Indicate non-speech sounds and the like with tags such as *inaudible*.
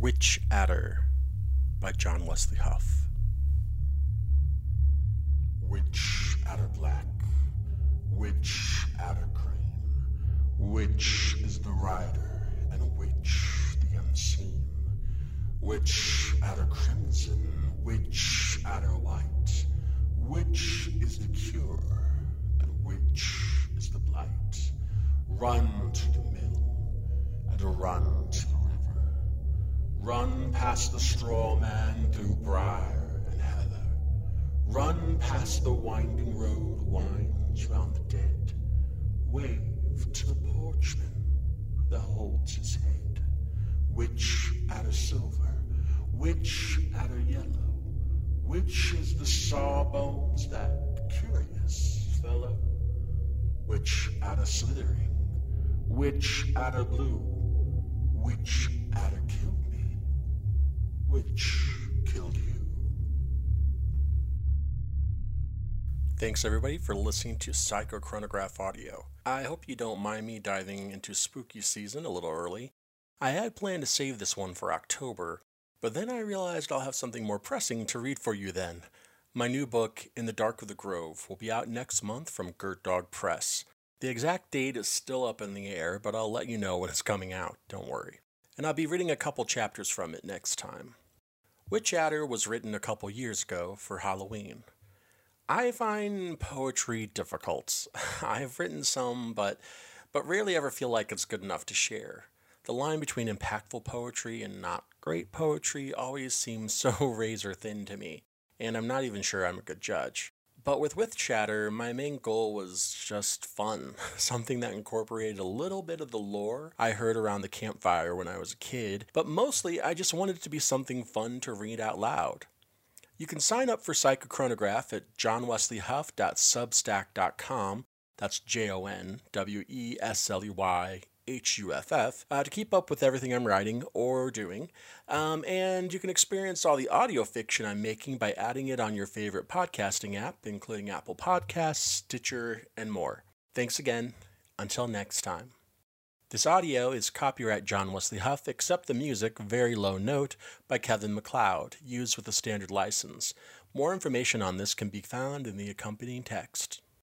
Witch Adder by Jon Wesley Huff. Witch adder black, which adder cream, which is the rider and which the unseen, which adder crimson, which adder white, which is the cure and which is the blight. Run to the mill and run to. Run past the straw man through briar and heather. Run past the winding road winds round the dead. Wave to the porchman that holds his head. Which adder silver, which adder yellow, which is the sawbones that curious fellow? Which adder slithering, which adder blue, which killed me, which killed you? Thanks everybody for listening to Psychochronograph Audio. I hope you don't mind me diving into spooky season a little early. I had planned to save this one for October, but then I realized I'll have something more pressing to read for you then. My new book, In the Dark of the Grove, will be out next month from Girt Dog Press. The exact date is still up in the air, but I'll let you know when it's coming out, don't worry. And I'll be reading a couple chapters from it next time. Witch Adder was written a couple years ago for Halloween. I find poetry difficult. *laughs* I've written some, but but rarely ever feel like it's good enough to share. The line between impactful poetry and not great poetry always seems *laughs* so razor thin to me, and I'm not even sure I'm a good judge. But with Witch Adder, my main goal was just fun, *laughs* something that incorporated a little bit of the lore I heard around the campfire when I was a kid, but mostly I just wanted it to be something fun to read out loud. You can sign up for Psychochronograph at jonwesleyhuff.substack.com. That's J O N W E S L E Y H U F F uh, to keep up with everything I'm writing or doing. Um, and you can experience all the audio fiction I'm making by adding it on your favorite podcasting app, including Apple Podcasts, Stitcher, and more. Thanks again. Until next time. This audio is copyright Jon Wesley Huff, except the music, Very Low Note, by Kevin MacLeod, used with a standard license. More information on this can be found in the accompanying text.